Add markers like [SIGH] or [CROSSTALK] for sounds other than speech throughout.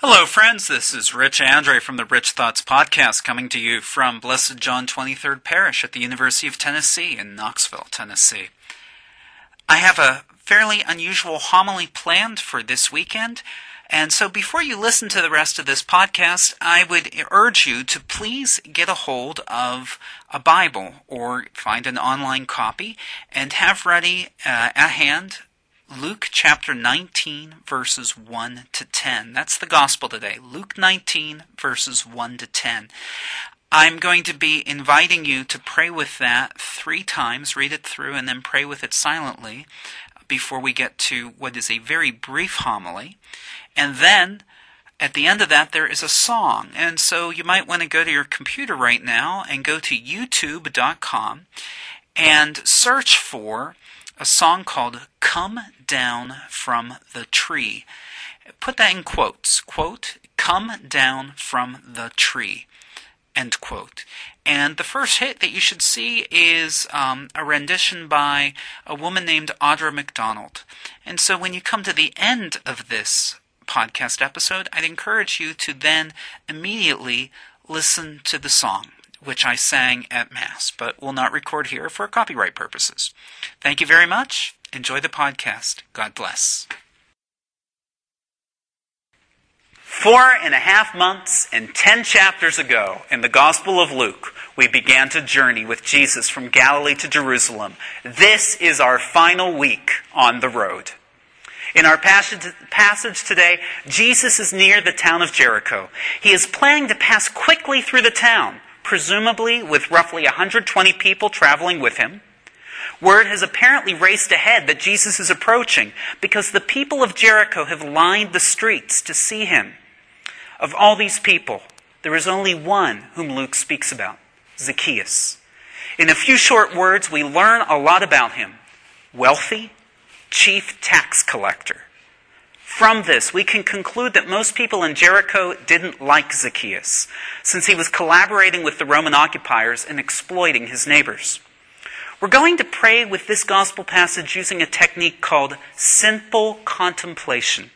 Hello, friends. This is Rich Andre from the Rich Thoughts Podcast coming to you from Blessed John 23rd Parish at the University of Tennessee in Knoxville, Tennessee. I have a fairly unusual homily planned for this weekend. And so before you listen to the rest of this podcast, I would urge you to please get a hold of a Bible or find an online copy and have ready uh, at hand Luke chapter 19, verses 1 to 10. That's the gospel today. Luke 19, verses 1 to 10. I'm going to be inviting you to pray with that three times, read it through, and then pray with it silently before we get to what is a very brief homily. And then at the end of that, there is a song. And so you might want to go to your computer right now and go to youtube.com and search for a song called Come Down from the Tree. Put that in quotes. Quote, Come Down from the Tree. End quote. And the first hit that you should see is um, a rendition by a woman named Audra McDonald. And so when you come to the end of this podcast episode, I'd encourage you to then immediately listen to the song which I sang at Mass, but will not record here for copyright purposes. Thank you very much. Enjoy the podcast. God bless. Four and a half months and ten chapters ago in the Gospel of Luke, we began to journey with Jesus from Galilee to Jerusalem. This is our final week on the road. In our passage today, Jesus is near the town of Jericho. He is planning to pass quickly through the town presumably with roughly 120 people traveling with him. Word has apparently raced ahead that Jesus is approaching because the people of Jericho have lined the streets to see him. Of all these people, there is only one whom Luke speaks about Zacchaeus. In a few short words, we learn a lot about him wealthy, chief tax collector. From this, we can conclude that most people in Jericho didn't like Zacchaeus, since he was collaborating with the Roman occupiers and exploiting his neighbors. We're going to pray with this gospel passage using a technique called simple contemplation.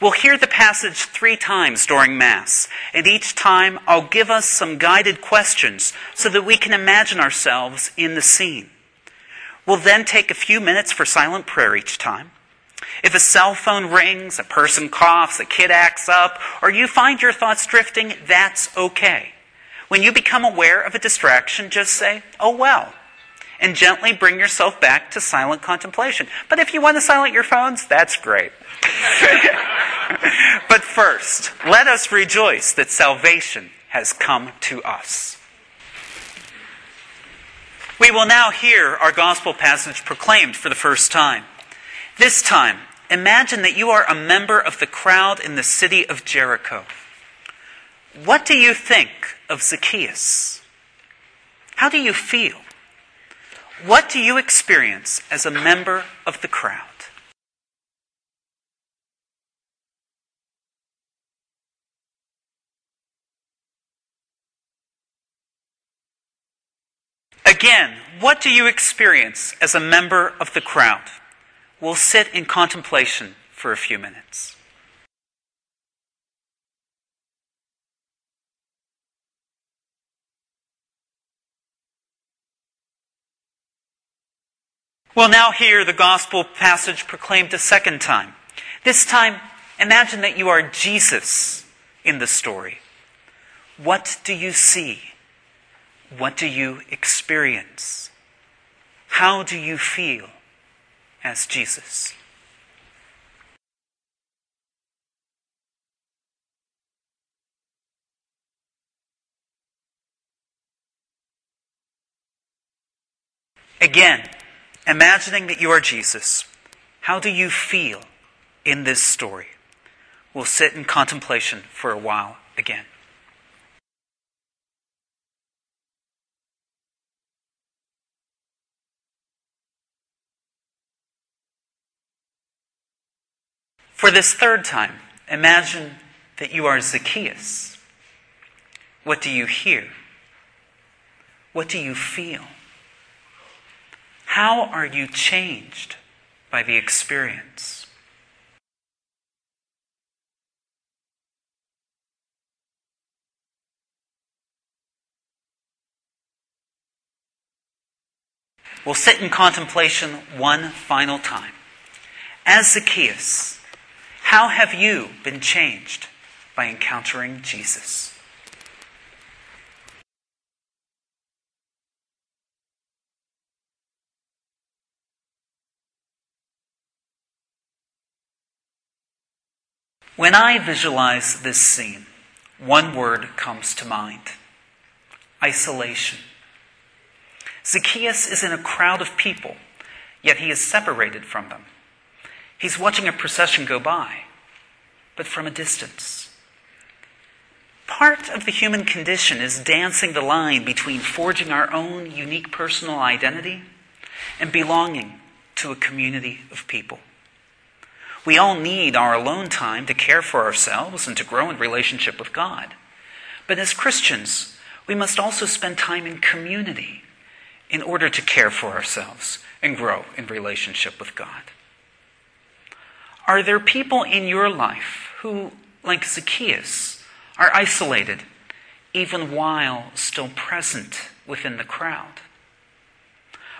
We'll hear the passage three times during Mass, and each time I'll give us some guided questions so that we can imagine ourselves in the scene. We'll then take a few minutes for silent prayer each time. If a cell phone rings, a person coughs, a kid acts up, or you find your thoughts drifting, that's okay. When you become aware of a distraction, just say, oh well, and gently bring yourself back to silent contemplation. But if you want to silence your phones, that's great. [LAUGHS] but first, let us rejoice that salvation has come to us. We will now hear our gospel passage proclaimed for the first time. This time, imagine that you are a member of the crowd in the city of Jericho. What do you think of Zacchaeus? How do you feel? What do you experience as a member of the crowd? Again, what do you experience as a member of the crowd? We'll sit in contemplation for a few minutes. We'll now hear the gospel passage proclaimed a second time. This time, imagine that you are Jesus in the story. What do you see? What do you experience? How do you feel? As Jesus. Again, imagining that you are Jesus, how do you feel in this story? We'll sit in contemplation for a while again. For this third time, imagine that you are Zacchaeus. What do you hear? What do you feel? How are you changed by the experience? We'll sit in contemplation one final time. As Zacchaeus, how have you been changed by encountering Jesus? When I visualize this scene, one word comes to mind isolation. Zacchaeus is in a crowd of people, yet he is separated from them. He's watching a procession go by, but from a distance. Part of the human condition is dancing the line between forging our own unique personal identity and belonging to a community of people. We all need our alone time to care for ourselves and to grow in relationship with God. But as Christians, we must also spend time in community in order to care for ourselves and grow in relationship with God. Are there people in your life who, like Zacchaeus, are isolated even while still present within the crowd?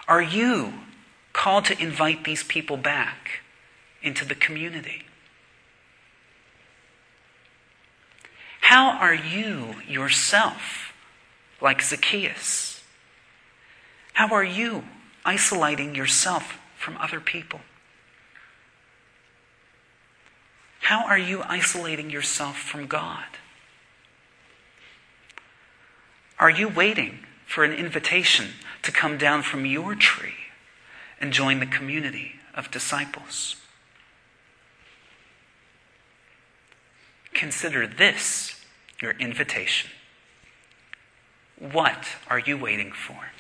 Are you called to invite these people back into the community? How are you yourself like Zacchaeus? How are you isolating yourself from other people? How are you isolating yourself from God? Are you waiting for an invitation to come down from your tree and join the community of disciples? Consider this your invitation. What are you waiting for?